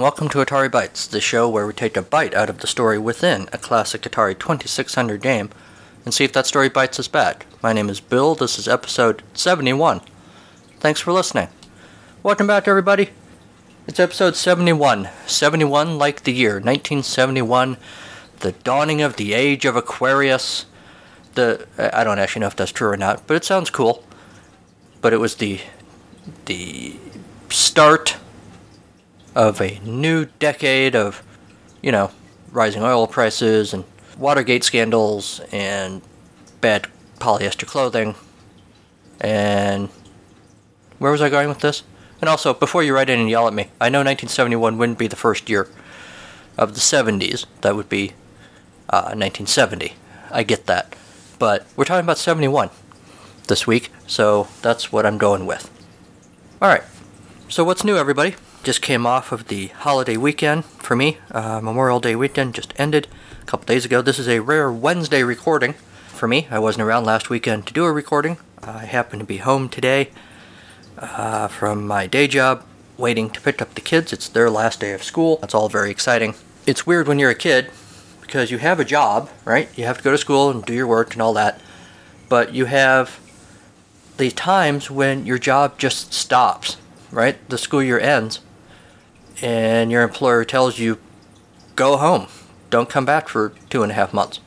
And welcome to Atari Bytes, the show where we take a bite out of the story within a classic Atari 2600 game and see if that story bites us back. My name is Bill, this is episode 71. Thanks for listening. Welcome back, everybody. It's episode 71. 71 like the year, 1971, the dawning of the age of Aquarius. The I don't actually know if that's true or not, but it sounds cool. But it was the the start of a new decade of, you know, rising oil prices and Watergate scandals and bad polyester clothing. And where was I going with this? And also, before you write in and yell at me, I know 1971 wouldn't be the first year of the 70s. That would be uh, 1970. I get that. But we're talking about 71 this week, so that's what I'm going with. Alright, so what's new, everybody? Just came off of the holiday weekend for me. Uh, Memorial Day weekend just ended a couple days ago. This is a rare Wednesday recording for me. I wasn't around last weekend to do a recording. I happen to be home today uh, from my day job, waiting to pick up the kids. It's their last day of school. That's all very exciting. It's weird when you're a kid because you have a job, right? You have to go to school and do your work and all that. But you have the times when your job just stops, right? The school year ends and your employer tells you, go home, don't come back for two and a half months.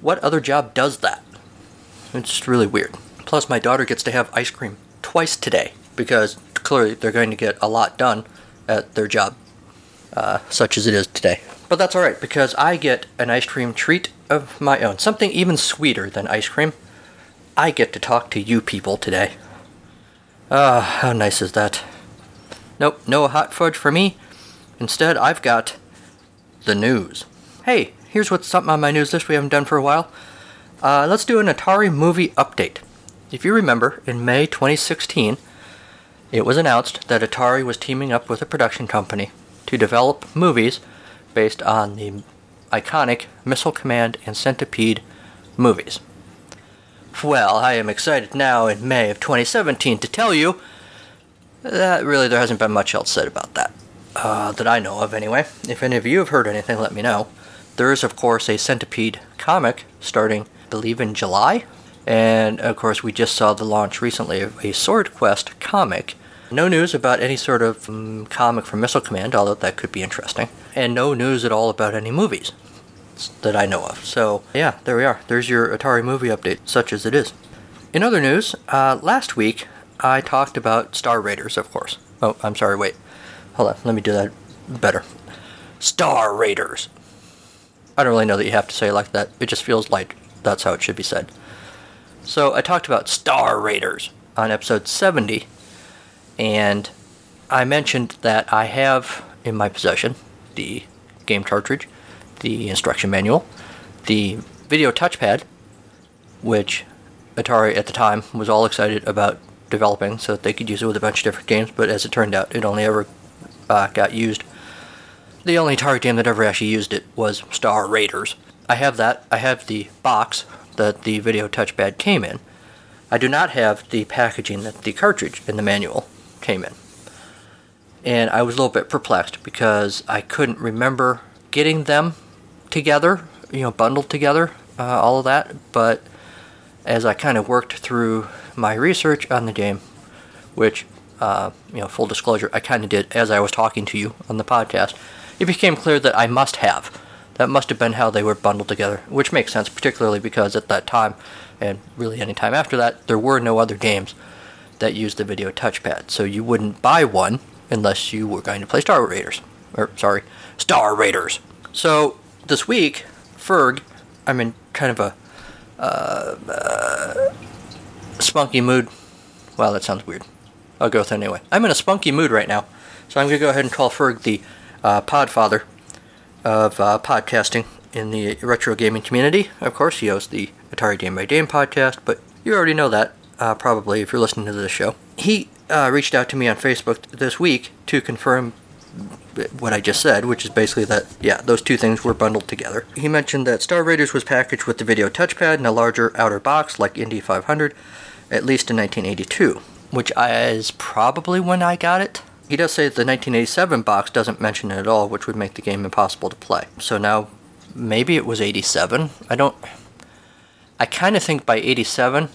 What other job does that? It's really weird. Plus, my daughter gets to have ice cream twice today because clearly they're going to get a lot done at their job, uh, such as it is today. But that's alright because I get an ice cream treat of my own, something even sweeter than ice cream. I get to talk to you people today. Ah, oh, how nice is that? Nope, no hot fudge for me. Instead, I've got the news. Hey, here's what's something on my news list we haven't done for a while. Uh, let's do an Atari movie update. If you remember, in May 2016, it was announced that Atari was teaming up with a production company to develop movies based on the iconic Missile Command and Centipede movies. Well, I am excited now in May of 2017 to tell you that really there hasn't been much else said about that. Uh, that I know of, anyway. If any of you have heard anything, let me know. There is, of course, a Centipede comic starting, I believe, in July. And, of course, we just saw the launch recently of a Sword Quest comic. No news about any sort of um, comic from Missile Command, although that could be interesting. And no news at all about any movies that I know of. So, yeah, there we are. There's your Atari movie update, such as it is. In other news, uh, last week I talked about Star Raiders, of course. Oh, I'm sorry, wait. Hold on, let me do that better. Star Raiders. I don't really know that you have to say it like that. It just feels like that's how it should be said. So I talked about Star Raiders on episode 70, and I mentioned that I have in my possession the game cartridge, the instruction manual, the video touchpad, which Atari at the time was all excited about developing so that they could use it with a bunch of different games, but as it turned out, it only ever uh, got used. The only Atari game that ever actually used it was Star Raiders. I have that. I have the box that the video touchpad came in. I do not have the packaging that the cartridge in the manual came in. And I was a little bit perplexed because I couldn't remember getting them together, you know, bundled together, uh, all of that. But as I kind of worked through my research on the game, which, uh, you know, full disclosure, I kind of did as I was talking to you on the podcast, it became clear that I must have. That must have been how they were bundled together, which makes sense, particularly because at that time, and really any time after that, there were no other games that used the video touchpad. So you wouldn't buy one unless you were going to play Star Raiders. Or, sorry, Star Raiders. So this week, Ferg, I'm in kind of a uh, uh, spunky mood. Well, that sounds weird. I'll go with it anyway. I'm in a spunky mood right now, so I'm going to go ahead and call Ferg the uh, podfather of uh, podcasting in the retro gaming community. Of course, he hosts the Atari Game by Game podcast, but you already know that, uh, probably, if you're listening to this show. He uh, reached out to me on Facebook this week to confirm what I just said, which is basically that, yeah, those two things were bundled together. He mentioned that Star Raiders was packaged with the video touchpad in a larger outer box like Indy 500, at least in 1982, which is probably when I got it. He does say the 1987 box doesn't mention it at all, which would make the game impossible to play. So now, maybe it was 87. I don't. I kind of think by 87,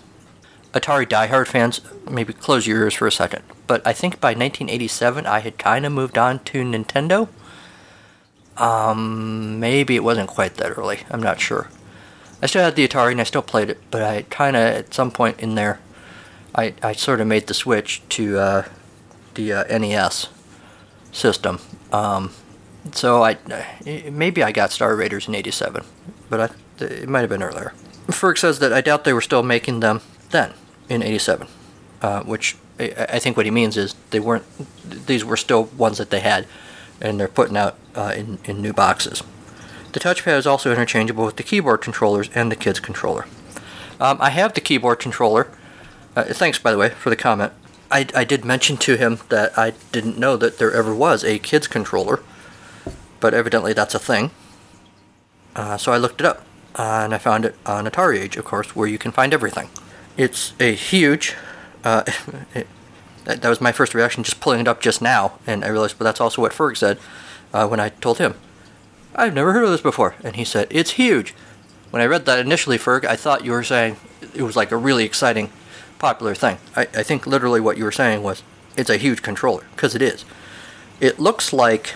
Atari diehard fans, maybe close your ears for a second. But I think by 1987, I had kind of moved on to Nintendo. Um, maybe it wasn't quite that early. I'm not sure. I still had the Atari and I still played it, but I kind of at some point in there, I I sort of made the switch to uh, the uh, NES system. Um, so I maybe I got Star Raiders in '87, but I, it might have been earlier. Ferg says that I doubt they were still making them then in '87, uh, which I, I think what he means is they weren't. These were still ones that they had, and they're putting out uh, in in new boxes. The touchpad is also interchangeable with the keyboard controllers and the kids controller. Um, I have the keyboard controller. Uh, thanks, by the way, for the comment. I, I did mention to him that I didn't know that there ever was a kids controller, but evidently that's a thing. Uh, so I looked it up, uh, and I found it on Atari Age, of course, where you can find everything. It's a huge. Uh, it, that, that was my first reaction, just pulling it up just now, and I realized, but that's also what Ferg said uh, when I told him. I've never heard of this before. And he said, It's huge. When I read that initially, Ferg, I thought you were saying it was like a really exciting, popular thing. I, I think literally what you were saying was, It's a huge controller, because it is. It looks like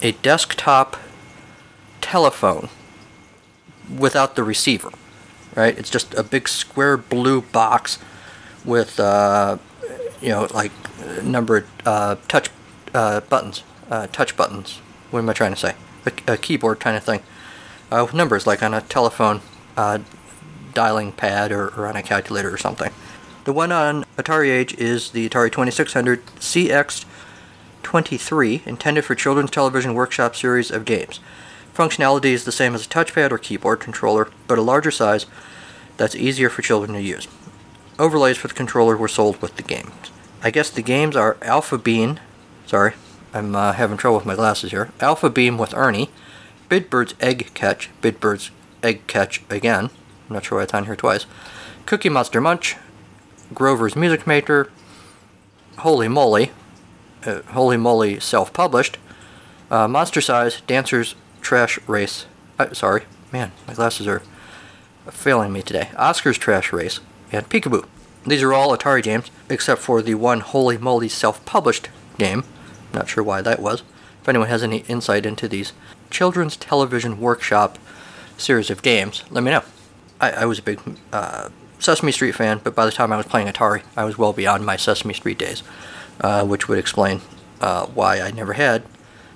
a desktop telephone without the receiver, right? It's just a big square blue box with, uh, you know, like numbered uh, touch uh, buttons, uh, touch buttons. What am I trying to say? A, a keyboard kind of thing uh, with numbers like on a telephone uh, dialing pad or, or, on a calculator or something. The one on Atari Age is the Atari 2600 CX23, intended for Children's Television Workshop series of games. Functionality is the same as a touchpad or keyboard controller, but a larger size that's easier for children to use. Overlays for the controller were sold with the games. I guess the games are Alpha Bean, sorry, I'm uh, having trouble with my glasses here. Alpha Beam with Ernie. Big Bird's Egg Catch. Big Bird's Egg Catch again. I'm not sure why it's on here twice. Cookie Monster Munch. Grover's Music Maker. Holy Moly. Uh, Holy Moly self published. Uh, Monster Size Dancers Trash Race. Uh, sorry, man, my glasses are failing me today. Oscar's Trash Race. And Peekaboo. These are all Atari games, except for the one Holy Moly self published game not sure why that was. If anyone has any insight into these Children's Television Workshop series of games, let me know. I, I was a big uh, Sesame Street fan, but by the time I was playing Atari, I was well beyond my Sesame Street days, uh, which would explain uh, why I never had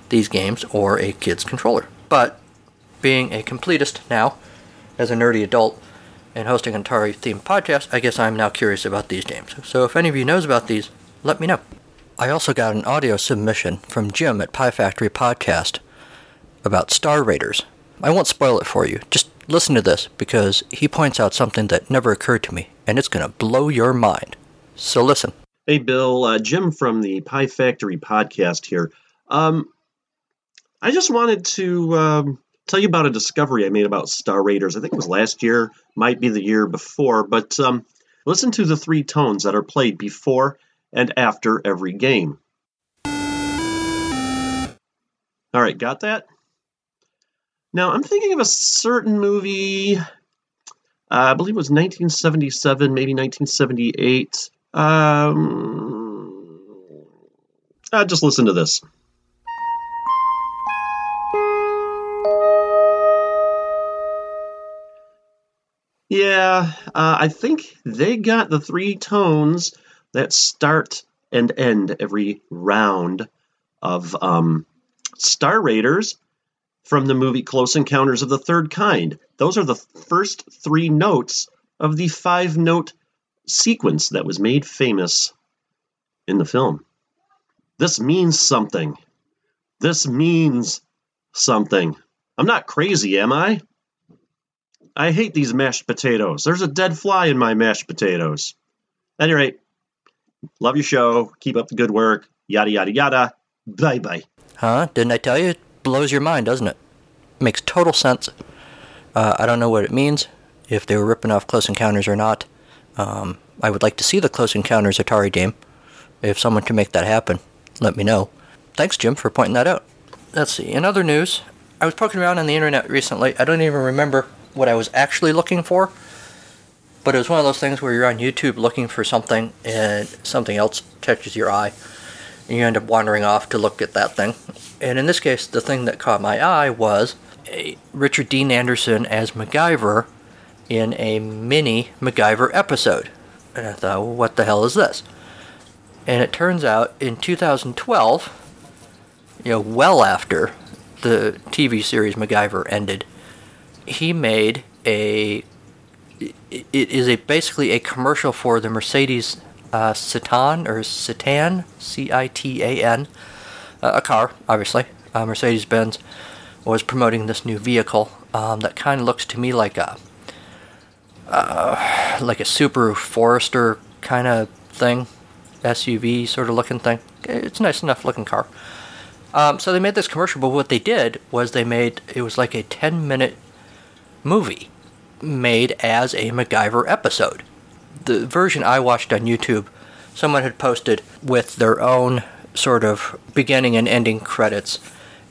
these games or a kid's controller. But being a completist now, as a nerdy adult, and hosting an Atari themed podcast, I guess I'm now curious about these games. So if any of you knows about these, let me know. I also got an audio submission from Jim at Pie Factory Podcast about Star Raiders. I won't spoil it for you. Just listen to this because he points out something that never occurred to me, and it's going to blow your mind. So listen. Hey, Bill. Uh, Jim from the Pie Factory Podcast here. Um, I just wanted to um, tell you about a discovery I made about Star Raiders. I think it was last year, might be the year before, but um, listen to the three tones that are played before and after every game. All right, got that? Now, I'm thinking of a certain movie, uh, I believe it was 1977, maybe 1978. Um, uh, just listen to this. Yeah, uh, I think they got the three tones that start and end every round of um, Star Raiders from the movie Close Encounters of the Third Kind. Those are the first three notes of the five note sequence that was made famous in the film. This means something. This means something. I'm not crazy, am I? I hate these mashed potatoes. There's a dead fly in my mashed potatoes. At any rate, Love your show. Keep up the good work. Yada, yada, yada. Bye bye. Huh? Didn't I tell you? It blows your mind, doesn't it? Makes total sense. Uh, I don't know what it means, if they were ripping off Close Encounters or not. Um, I would like to see the Close Encounters Atari game. If someone can make that happen, let me know. Thanks, Jim, for pointing that out. Let's see. In other news, I was poking around on the internet recently. I don't even remember what I was actually looking for, but it was one of those things where you're on YouTube looking for something and something else catches your eye, and you end up wandering off to look at that thing. And in this case, the thing that caught my eye was Richard Dean Anderson as MacGyver in a mini MacGyver episode. And I thought, well, what the hell is this? And it turns out in 2012, you know, well after the TV series MacGyver ended, he made a. It is a basically a commercial for the Mercedes uh, Citan or Citan, C-I-T-A-N, uh, a car, obviously. Uh, Mercedes-Benz was promoting this new vehicle um, that kind of looks to me like a uh, like a Subaru Forester kind of thing, SUV sort of looking thing. It's a nice enough looking car. Um, so they made this commercial, but what they did was they made it was like a 10 minute movie made as a MacGyver episode. The version I watched on YouTube, someone had posted with their own sort of beginning and ending credits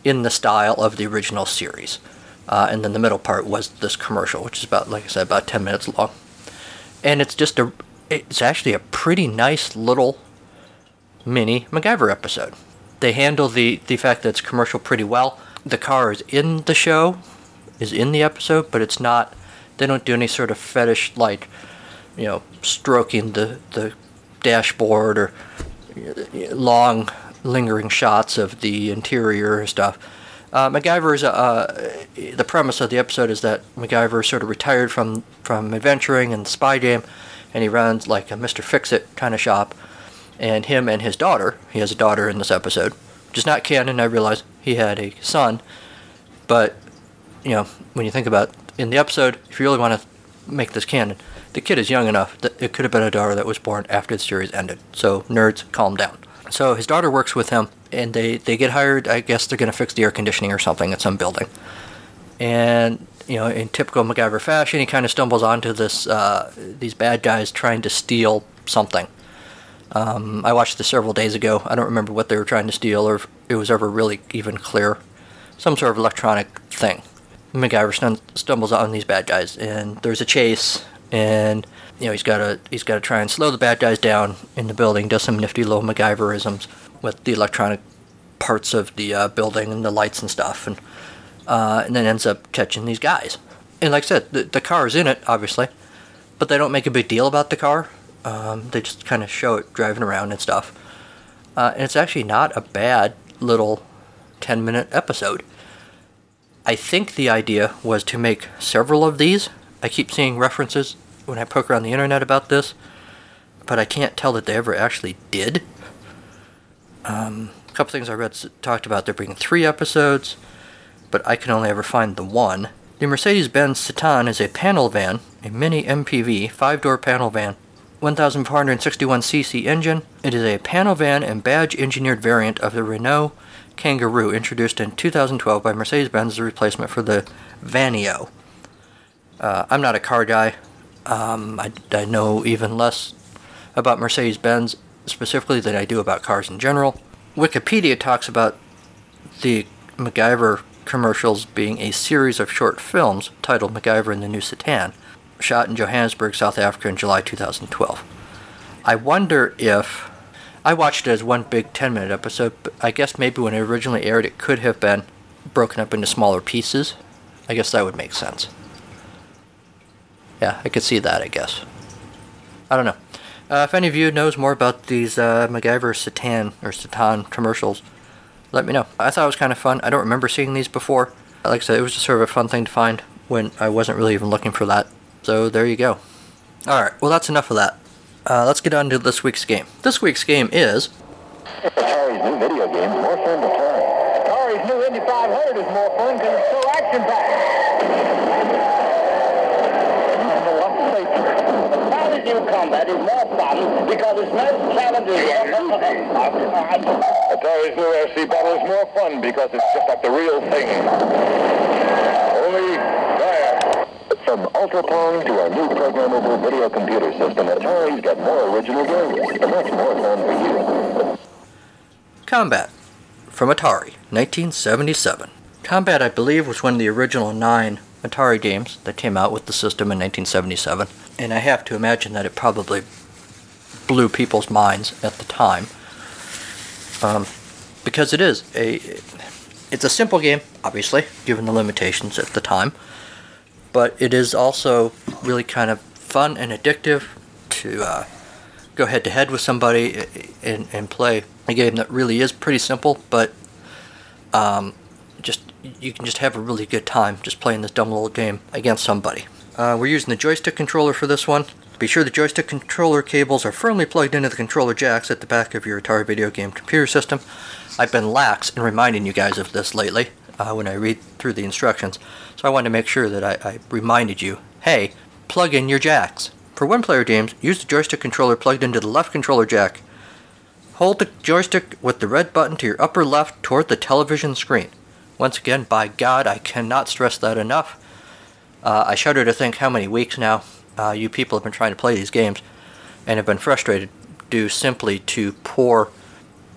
in the style of the original series. Uh, and then the middle part was this commercial, which is about, like I said, about 10 minutes long. And it's just a, it's actually a pretty nice little mini MacGyver episode. They handle the, the fact that it's commercial pretty well. The car is in the show, is in the episode, but it's not, they don't do any sort of fetish like, you know, stroking the, the dashboard or long lingering shots of the interior stuff. Uh, MacGyver is uh, the premise of the episode is that MacGyver sort of retired from from adventuring and the spy game, and he runs like a Mister Fix It kind of shop. And him and his daughter, he has a daughter in this episode, which is not canon. I realize he had a son, but you know when you think about in the episode, if you really want to make this canon, the kid is young enough that it could have been a daughter that was born after the series ended. So nerds, calm down. So his daughter works with him, and they, they get hired. I guess they're going to fix the air conditioning or something at some building. And you know, in typical MacGyver fashion, he kind of stumbles onto this uh, these bad guys trying to steal something. Um, I watched this several days ago. I don't remember what they were trying to steal, or if it was ever really even clear. Some sort of electronic thing. MacGyver stumbles on these bad guys, and there's a chase, and you know he's got to he's got to try and slow the bad guys down in the building. Does some nifty little MacGyverisms with the electronic parts of the uh, building and the lights and stuff, and uh, and then ends up catching these guys. And like I said, the, the car is in it, obviously, but they don't make a big deal about the car. Um, they just kind of show it driving around and stuff. Uh, and it's actually not a bad little 10 minute episode. I think the idea was to make several of these. I keep seeing references when I poke around the internet about this, but I can't tell that they ever actually did. Um, a couple things I read talked about there being three episodes, but I can only ever find the one. The Mercedes Benz Citan is a panel van, a mini MPV, five door panel van, 1461cc engine. It is a panel van and badge engineered variant of the Renault Kangoo introduced in 2012 by Mercedes Benz as a replacement for the Vaneo. Uh, I'm not a car guy. Um, I, I know even less about Mercedes Benz specifically than I do about cars in general. Wikipedia talks about the MacGyver commercials being a series of short films titled MacGyver and the New Citan, shot in Johannesburg, South Africa in July 2012. I wonder if. I watched it as one big 10 minute episode, but I guess maybe when it originally aired, it could have been broken up into smaller pieces. I guess that would make sense. Yeah, I could see that, I guess. I don't know. Uh, if any of you knows more about these uh, MacGyver Citan or Satan commercials, let me know. I thought it was kind of fun. I don't remember seeing these before. Like I said, it was just sort of a fun thing to find when I wasn't really even looking for that. So there you go. Alright, well, that's enough of that. Uh, let's get on to this week's game. This week's game is. Atari's new video game is more fun to play. Atari's new Indy 500 is more fun because it's so action packed. Atari's new combat is more fun because it's less challenging. Atari's new Air-Sea battle is more fun because it's just like the real thing. From Ultrapong to our new programmable video computer system, Atari's got more original games, and that's more fun for you. Combat from Atari, 1977. Combat, I believe, was one of the original nine Atari games that came out with the system in 1977, and I have to imagine that it probably blew people's minds at the time. Um, because it is a it's a simple game, obviously, given the limitations at the time, but it is also really kind of fun and addictive to uh, go head to head with somebody and, and play a game that really is pretty simple, but um, just you can just have a really good time just playing this dumb little game against somebody. Uh, we're using the joystick controller for this one. Be sure the joystick controller cables are firmly plugged into the controller jacks at the back of your Atari video game computer system. I've been lax in reminding you guys of this lately uh, when I read through the instructions, so I wanted to make sure that I, I reminded you hey, plug in your jacks. For one player games, use the joystick controller plugged into the left controller jack. Hold the joystick with the red button to your upper left toward the television screen. Once again, by God, I cannot stress that enough. Uh, I shudder to think how many weeks now uh, you people have been trying to play these games and have been frustrated due simply to poor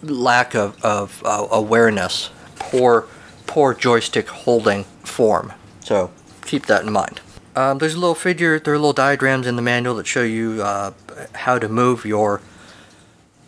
lack of, of uh, awareness, poor, poor joystick holding form. So keep that in mind. Um, there's a little figure, there are little diagrams in the manual that show you uh, how to move your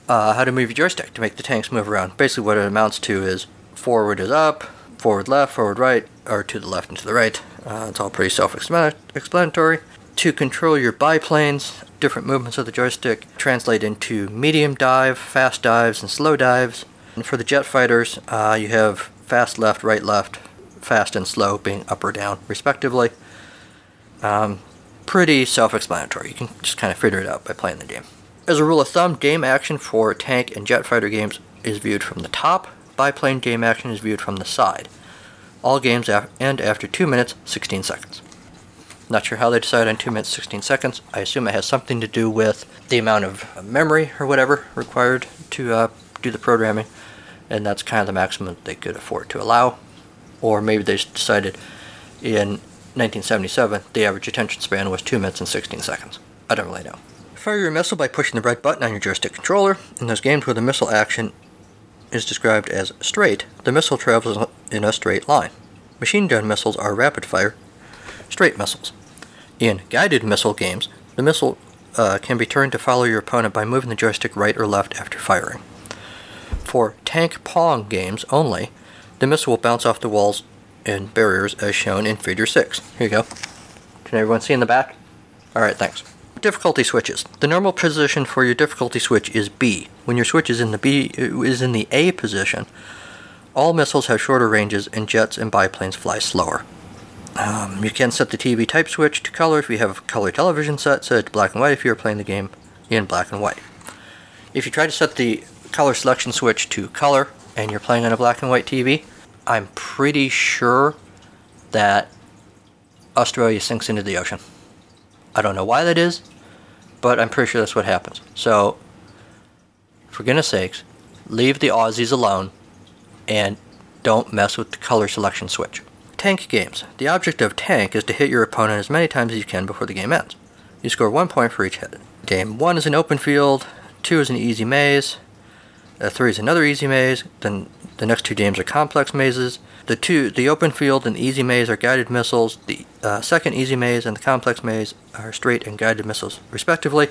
uh, how to move your joystick to make the tanks move around. Basically, what it amounts to is forward is up, forward left, forward right, or to the left and to the right. Uh, it's all pretty self-explanatory. To control your biplanes, different movements of the joystick translate into medium dive, fast dives, and slow dives. And for the jet fighters, uh, you have fast left, right left, fast and slow being up or down, respectively. Um, pretty self explanatory. You can just kind of figure it out by playing the game. As a rule of thumb, game action for tank and jet fighter games is viewed from the top, biplane game action is viewed from the side. All games af- end after 2 minutes 16 seconds. Not sure how they decide on 2 minutes 16 seconds. I assume it has something to do with the amount of memory or whatever required to uh, do the programming, and that's kind of the maximum they could afford to allow. Or maybe they decided in 1977 the average attention span was 2 minutes and 16 seconds. I don't really know. Fire your missile by pushing the red button on your joystick controller. In those games where the missile action is described as straight, the missile travels in a straight line. Machine gun missiles are rapid fire, straight missiles. In guided missile games, the missile uh, can be turned to follow your opponent by moving the joystick right or left after firing. For tank pong games only, the missile will bounce off the walls and barriers as shown in Figure 6. Here you go. Can everyone see in the back? Alright, thanks. Difficulty switches. The normal position for your difficulty switch is B. When your switch is in the B is in the A position, all missiles have shorter ranges and jets and biplanes fly slower. Um, you can set the TV type switch to color if you have a color television set, set it to black and white if you are playing the game in black and white. If you try to set the color selection switch to color and you're playing on a black and white TV, I'm pretty sure that Australia sinks into the ocean. I don't know why that is, but I'm pretty sure that's what happens. So, for goodness sakes, leave the Aussies alone and don't mess with the color selection switch. Tank games. The object of tank is to hit your opponent as many times as you can before the game ends. You score one point for each hit. Game one is an open field, two is an easy maze, uh, three is another easy maze. Then the next two games are complex mazes. The two, the open field and the easy maze are guided missiles. The uh, second easy maze and the complex maze are straight and guided missiles, respectively.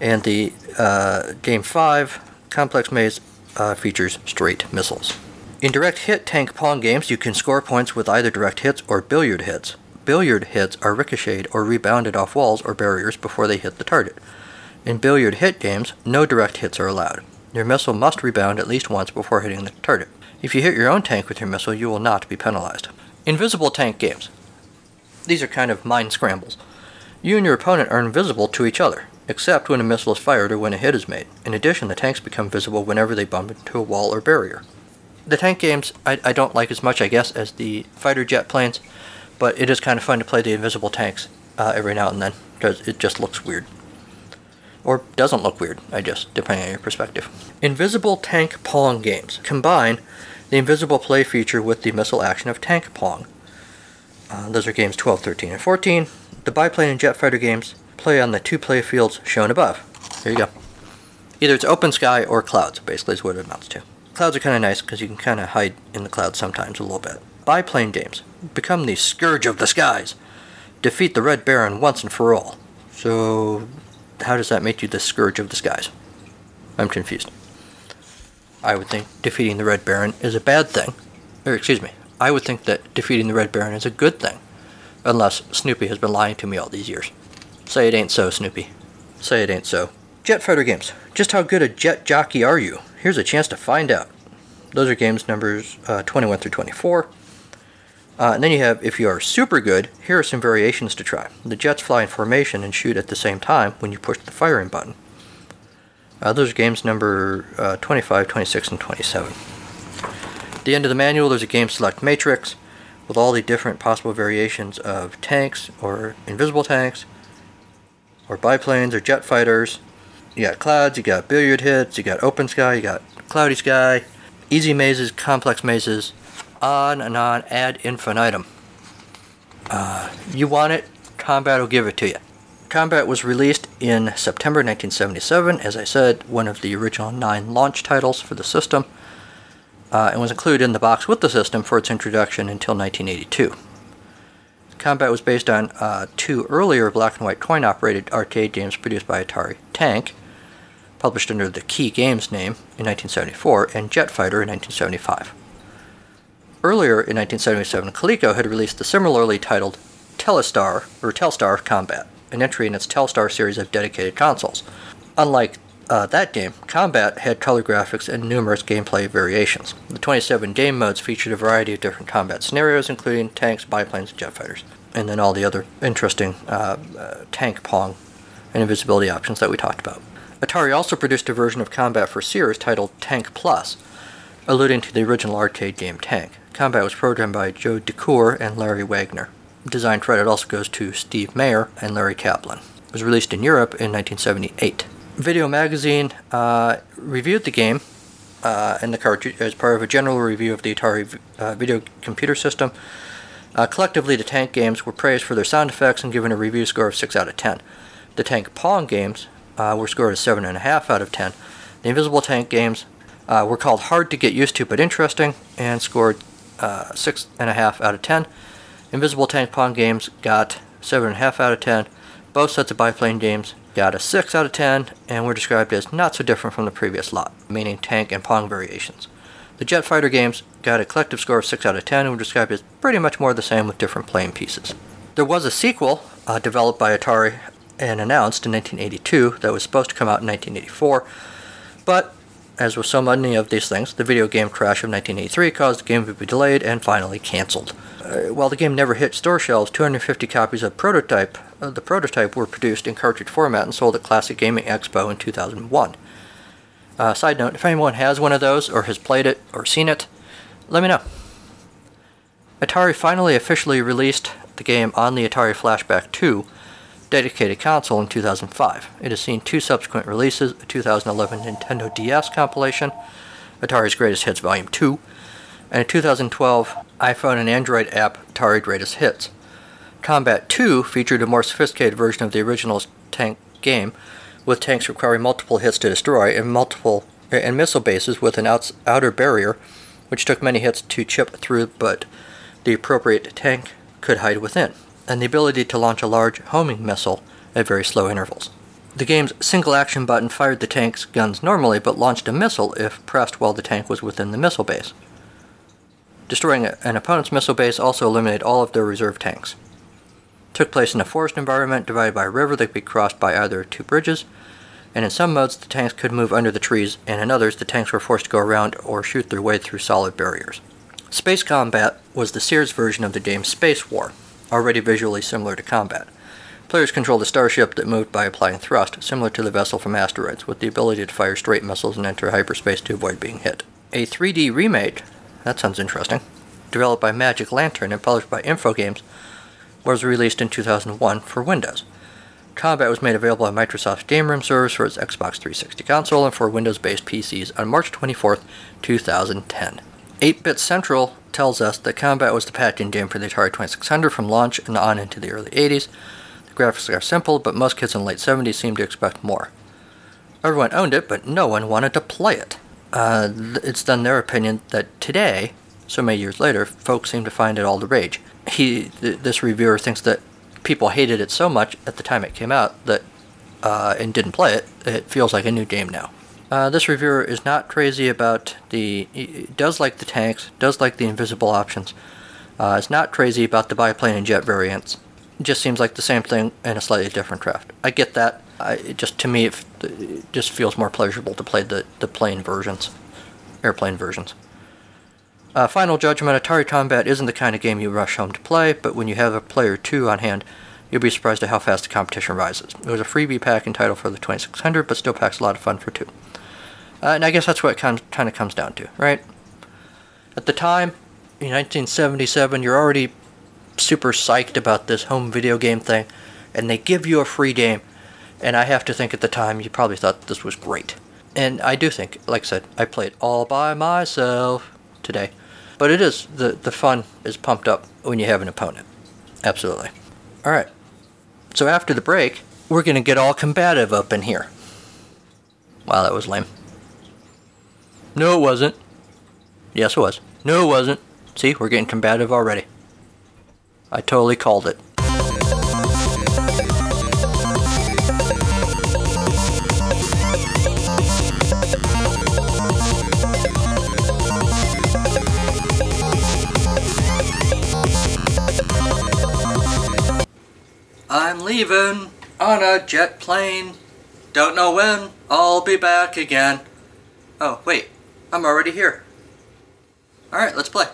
And the uh, game five complex maze uh, features straight missiles. In direct hit tank pong games, you can score points with either direct hits or billiard hits. Billiard hits are ricocheted or rebounded off walls or barriers before they hit the target. In billiard hit games, no direct hits are allowed. Your missile must rebound at least once before hitting the target. If you hit your own tank with your missile, you will not be penalized. Invisible tank games. These are kind of mind scrambles. You and your opponent are invisible to each other, except when a missile is fired or when a hit is made. In addition, the tanks become visible whenever they bump into a wall or barrier. The tank games I, I don't like as much, I guess, as the fighter jet planes, but it is kind of fun to play the invisible tanks uh, every now and then because it just looks weird. Or doesn't look weird, I guess, depending on your perspective. Invisible tank pong games combine the invisible play feature with the missile action of tank pong. Uh, those are games 12, 13, and 14. The biplane and jet fighter games play on the two play fields shown above. Here you go. Either it's open sky or clouds, basically, is what it amounts to. clouds are kind of nice because you can kind of hide in the clouds sometimes a little bit. Biplane games. Become the scourge of the skies. Defeat the Red Baron once and for all. So, how does that make you the scourge of the skies? I'm confused. I would think defeating the Red Baron is a bad thing. Or, excuse me, I would think that defeating the Red Baron is a good thing. Unless Snoopy has been lying to me all these years. Say it ain't so, Snoopy. Say it ain't so. Jet fighter games. Just how good a jet jockey are you? Here's a chance to find out. Those are games numbers uh, 21 through 24. Uh, and then you have, if you are super good, here are some variations to try. The jets fly in formation and shoot at the same time when you push the firing button. Uh, those are games number uh, 25, 26, and 27. At the end of the manual, there's a game select matrix with all the different possible variations of tanks or invisible tanks or biplanes or jet fighters. You got clouds, you got billiard hits, you got open sky, you got cloudy sky, easy mazes, complex mazes, on and on ad infinitum. Uh, you want it, Combat will give it to you. Combat was released in September 1977, as I said, one of the original nine launch titles for the system, uh, and was included in the box with the system for its introduction until 1982. Combat was based on uh, two earlier black and white coin operated arcade games produced by Atari Tank, published under the Kee Games name in 1974, and Jet Fighter in 1975. Earlier in 1977, Coleco had released the similarly titled Telestar or Telstar Combat, an entry in its Telstar series of dedicated consoles. Unlike uh, that game, Combat had color graphics and numerous gameplay variations. The 27 game modes featured a variety of different combat scenarios, including tanks, biplanes, jet fighters, and then all the other interesting uh, uh, tank pong and invisibility options that we talked about. Atari also produced a version of Combat for Sears titled Tank Plus, alluding to the original arcade game Tank. Combat was programmed by Joe Decuir and Larry Wagner. Design credit also goes to Steve Mayer and Larry Kaplan. It was released in Europe in 1978. Video Magazine uh, reviewed the game uh, and the cartridge as part of a general review of the Atari uh, video computer system. Uh, collectively, the Tank games were praised for their sound effects and given a review score of 6 out of 10. The Tank Pong games uh, were scored as 7.5 out of 10. The Invisible Tank games uh, were called hard to get used to but interesting and scored uh, 6.5 out of 10. Invisible Tank Pong games got 7.5 out of 10. Both sets of biplane games got a 6 out of 10 and were described as not so different from the previous lot, meaning tank and Pong variations. The Jet Fighter games got a collective score of 6 out of 10 and were described as pretty much more the same with different playing pieces. There was a sequel uh, developed by Atari and announced in 1982 that was supposed to come out in 1984, but as with so many of these things, the video game crash of 1983 caused the game to be delayed and finally canceled. Uh, while the game never hit store shelves, 250 copies of prototype uh, the prototype were produced in cartridge format and sold at Classic Gaming Expo in 2001. Uh, side note: If anyone has one of those or has played it or seen it, let me know. Atari finally officially released the game on the Atari Flashback 2 dedicated console in 2005. It has seen two subsequent releases a 2011 Nintendo DS compilation, Atari's Greatest Hits Volume 2, and a 2012 iPhone and Android app, Atari Greatest Hits. Combat 2 featured a more sophisticated version of the original tank game, with tanks requiring multiple hits to destroy and multiple and missile bases with an outs, outer barrier, which took many hits to chip through, but the appropriate tank could hide within and the ability to launch a large homing missile at very slow intervals. The game's single action button fired the tank's guns normally, but launched a missile if pressed while the tank was within the missile base. Destroying an opponent's missile base also eliminated all of their reserve tanks. It took place in a forest environment divided by a river that could be crossed by either two bridges, and in some modes the tanks could move under the trees, and in others the tanks were forced to go around or shoot their way through solid barriers. Space Combat was the Sears version of the game Space War, already visually similar to combat. Players controlled a starship that moved by applying thrust, similar to the vessel from asteroids, with the ability to fire straight missiles and enter hyperspace to avoid being hit. A 3D remake, that sounds interesting, developed by Magic Lantern and published by Infogrames, was released in 2001 for Windows. Combat was made available on Microsoft's Game Room servers for its Xbox 360 console and for Windows based PCs on March 24, 2010. 8 Bit Central tells us that Combat was the packaging game for the Atari 2600 from launch and on into the early 80s. The graphics are simple, but most kids in the late 70s seemed to expect more. Everyone owned it, but no one wanted to play it. uh, it's then their opinion that today, so many years later, folks seem to find it all the rage. He, th- this reviewer thinks that people hated it so much at the time it came out that uh, and didn't play it, it feels like a new game now. Uh, this reviewer is not crazy about the. Does like the tanks, does like the invisible options. Uh, is not crazy about the biplane and jet variants. Just seems like the same thing in a slightly different craft. I get that. I, it just to me, it, it just feels more pleasurable to play the the plane versions, airplane versions. Uh, Final Judgment Atari Combat isn't the kind of game you rush home to play, but when you have a player two on hand, you'll be surprised at how fast the competition rises. It was a freebie pack entitled for the 2600, but still packs a lot of fun for two. Uh, and I guess that's what it kind of comes down to, right? At the time, in 1977, you're already super psyched about this home video game thing, and they give you a free game. And I have to think at the time you probably thought this was great. And I do think, like I said, I played all by myself today. But it is, the, the fun is pumped up when you have an opponent. Absolutely. Alright. So after the break, we're going to get all combative up in here. Wow, that was lame. No, it wasn't. Yes, it was. No, it wasn't. See, we're getting combative already. I totally called it. Leaving on a jet plane. Don't know when I'll be back again. Oh, wait. I'm already here. Alright, let's play.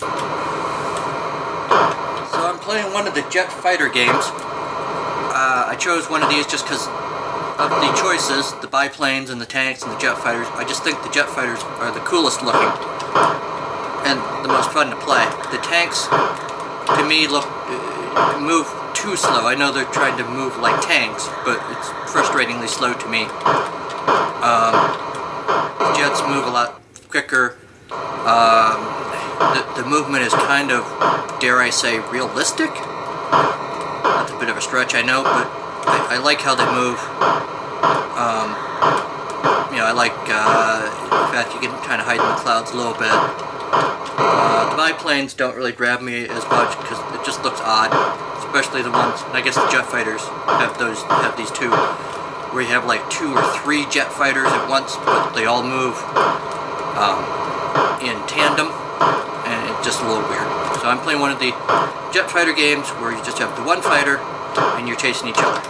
So I'm playing one of the jet fighter games. Uh, I chose one of these just because of the choices, the biplanes and the tanks and the jet fighters. I just think the jet fighters are the coolest looking and the most fun to play. The tanks, to me, look move too slow. I know they're trying to move like tanks, but it's frustratingly slow to me. Um, jets move a lot quicker. Um, the, the movement is kind of, dare I say, realistic. That's a bit of a stretch, I know, but I, I like how they move. Um, you know, I like uh, the fact you can kind of hide in the clouds a little bit. The biplanes don't really grab me as much because it just looks odd, especially the ones. I guess the jet fighters have those have these two, where you have like two or three jet fighters at once, but they all move um, in tandem, and it's just a little weird. So I'm playing one of the jet fighter games where you just have the one fighter and you're chasing each other.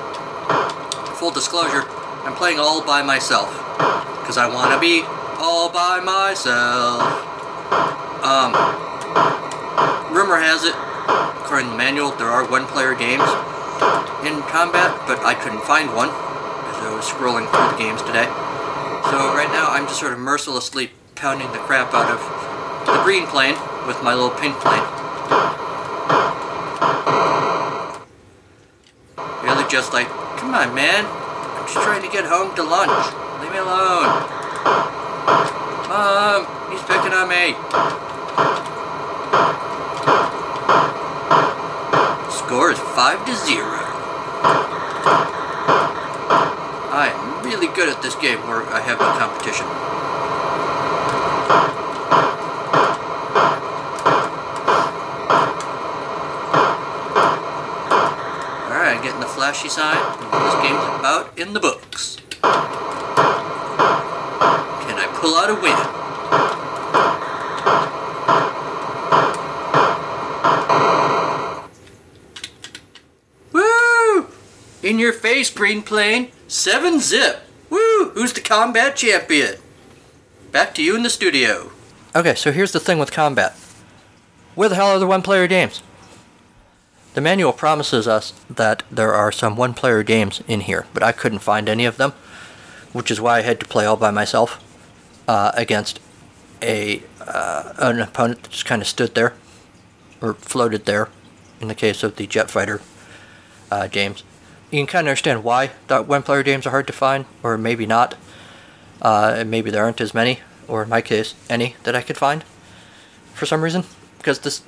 Full disclosure, I'm playing all by myself because I want to be all by myself. Um, rumor has it, according to the manual, there are one-player games in combat, but I couldn't find one as I was scrolling through the games today. So right now, I'm just sort of mercilessly pounding the crap out of the green plane with my little pink plane. The other just like, come on, man. I'm just trying to get home to lunch. Leave me alone. Mom, he's picking on me. Score is 5 to 0. I am really good at this game where I have no competition. Alright, getting the flashy side. This game's about in the books. Can I pull out a win? Woo! In your face, green plane. Seven zip. Woo! Who's the combat champion? Back to you in the studio. Okay, so here's the thing with combat. Where the hell are the one player games? The manual promises us that there are some one player games in here, but I couldn't find any of them, which is why I had to play all by myself uh, against a uh, an opponent that just kind of stood there or floated there in the case of the jet fighter uh, games. You can kind of understand why the one player games are hard to find, or maybe not. Uh, and maybe there aren't as many, or in my case, any that I could find for some reason. Because this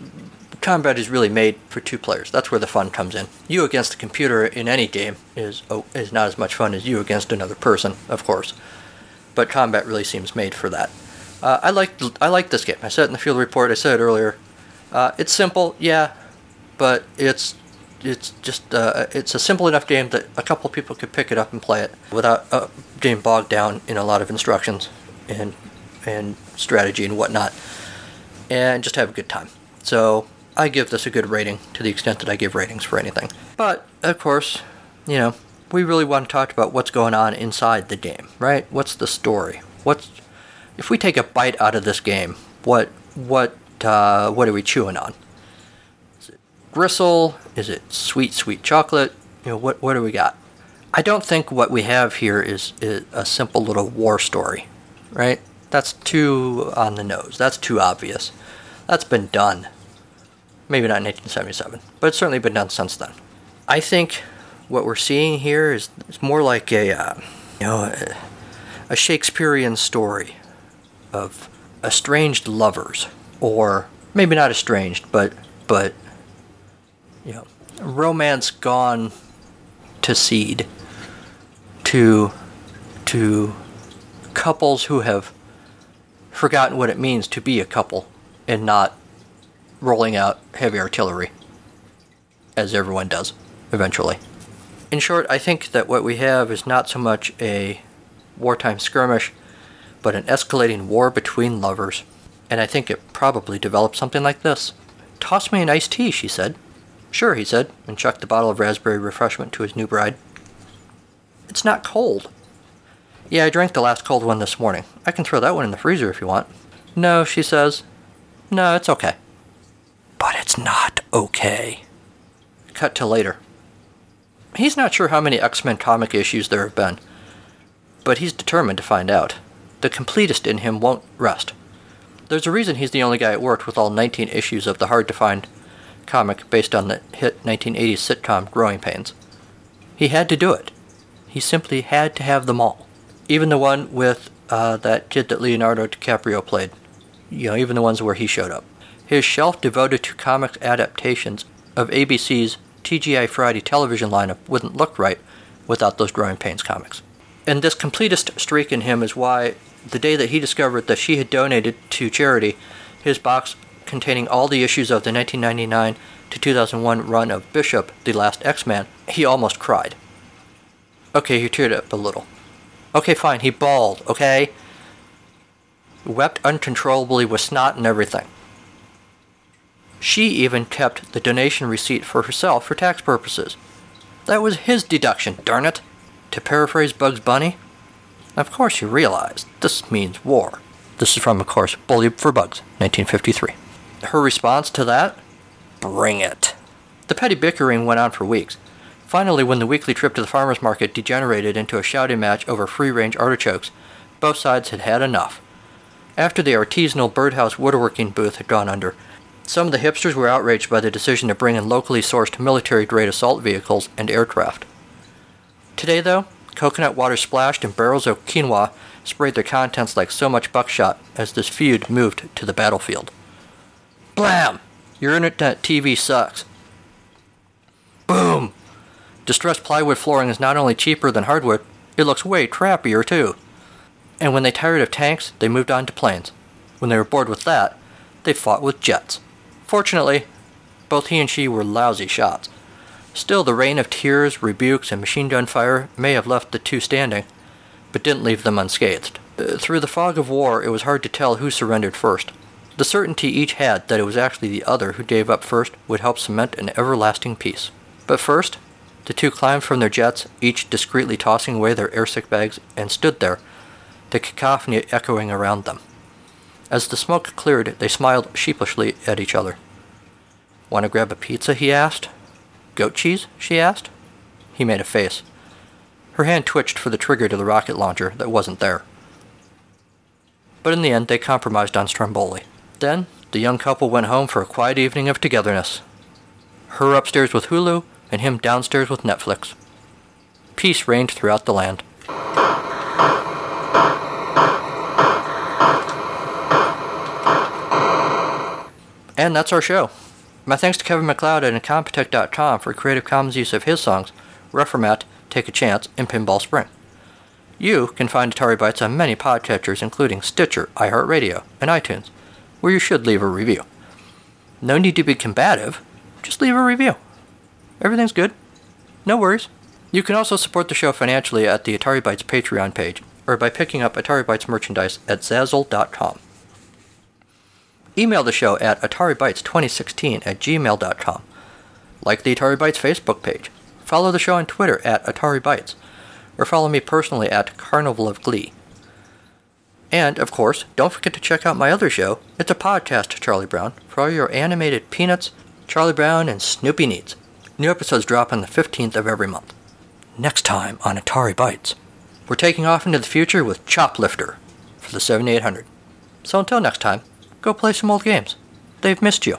combat is really made for two players. That's where the fun comes in. You against a computer in any game is oh, is not as much fun as you against another person, of course. but combat really seems made for that. Uh, I like I like this game. I said it in the field report. I said it earlier. Uh, it's simple, yeah, but it's it's just uh, it's a simple enough game that a couple of people could pick it up and play it without uh, bogged down in a lot of instructions and and strategy and whatnot, and just have a good time. So I give this a good rating to the extent that I give ratings for anything. But of course, you know, we really want to talk about what's going on inside the game, right? What's the story? What's if we take a bite out of this game? What what uh, what are we chewing on? Gristle? Is it sweet, sweet chocolate? You know, what, what do we got? I don't think what we have here is, is a simple little war story, right? That's too on the nose. That's too obvious. That's been done. Maybe not in 1877, but it's certainly been done since then. I think what we're seeing here is, is more like a, uh, you know, a, a Shakespearean story of estranged lovers, or maybe not estranged, but but know, romance gone to seed to to couples who have forgotten what it means to be a couple and not rolling out heavy artillery as everyone does eventually. In short, I think that what we have is not so much a wartime skirmish, but an escalating war between lovers. And I think it probably developed something like this. Toss me an iced tea, she said. Sure, he said, and chucked the bottle of raspberry refreshment to his new bride. It's not cold. Yeah, I drank the last cold one this morning. I can throw that one in the freezer if you want. No, she says. No, it's okay. But it's not okay. Cut to later. He's not sure how many X Men comic issues there have been, but he's determined to find out. The completist in him won't rest. There's a reason he's the only guy at work with all 19 issues of the hard to find comic based on the hit 1980s sitcom Growing Pains. He had to do it. He simply had to have them all. Even the one with uh, that kid that Leonardo DiCaprio played. You know, even the ones where he showed up. His shelf devoted to comics adaptations of ABC's TGI Friday television lineup wouldn't look right without those Growing Pains comics. And this completist streak in him is why the day that he discovered that she had donated to charity his box containing all the issues of the 1999 to 2001 run of Bishop, the Last X-Man, he almost cried. Okay, he teared up a little. Okay, fine, he bawled, okay? Wept uncontrollably with snot and everything. She even kept the donation receipt for herself for tax purposes. That was his deduction, darn it! To paraphrase Bugs Bunny, of course you realize this means war. This is from, of course, Bully for Bugs, 1953 her response to that? Bring it. The petty bickering went on for weeks. Finally, when the weekly trip to the farmer's market degenerated into a shouting match over free range artichokes, both sides had had enough. After the artisanal birdhouse woodworking booth had gone under, some of the hipsters were outraged by the decision to bring in locally sourced military grade assault vehicles and aircraft. Today, though, coconut water splashed and barrels of quinoa sprayed their contents like so much buckshot as this feud moved to the battlefield. Blam! Your internet TV sucks. Boom! Distressed plywood flooring is not only cheaper than hardwood, it looks way crappier too. And when they tired of tanks, they moved on to planes. When they were bored with that, they fought with jets. Fortunately, both he and she were lousy shots. Still, the rain of tears, rebukes, and machine gun fire may have left the two standing, but didn't leave them unscathed. Uh, through the fog of war, it was hard to tell who surrendered first. The certainty each had that it was actually the other who gave up first would help cement an everlasting peace. But first, the two climbed from their jets, each discreetly tossing away their airsick bags, and stood there, the cacophony echoing around them. As the smoke cleared, they smiled sheepishly at each other. Want to grab a pizza? he asked. Goat cheese? she asked. He made a face. Her hand twitched for the trigger to the rocket launcher that wasn't there. But in the end, they compromised on Stromboli. Then, the young couple went home for a quiet evening of togetherness. Her upstairs with Hulu, and him downstairs with Netflix. Peace reigned throughout the land. And that's our show. My thanks to Kevin MacLeod at Incompetech.com for Creative Commons use of his songs, Reformat, Take a Chance, and Pinball Spring. You can find Atari Bytes on many podcatchers, including Stitcher, iHeartRadio, and iTunes, where you should leave a review. No need to be combative, just leave a review. Everything's good. No worries. You can also support the show financially at the Atari Bytes Patreon page or by picking up Atari Bytes merchandise at Zazzle.com. Email the show at AtariBytes2016 at gmail.com. Like the Atari Bytes Facebook page. Follow the show on Twitter at Atari Bytes, or follow me personally at Carnival of Glee. And, of course, don't forget to check out my other show, It's a Podcast, Charlie Brown, for all your animated peanuts, Charlie Brown, and Snoopy needs. New episodes drop on the 15th of every month. Next time on Atari Bytes, we're taking off into the future with Choplifter for the 7800. So until next time, go play some old games. They've missed you.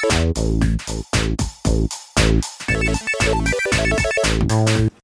Thank you.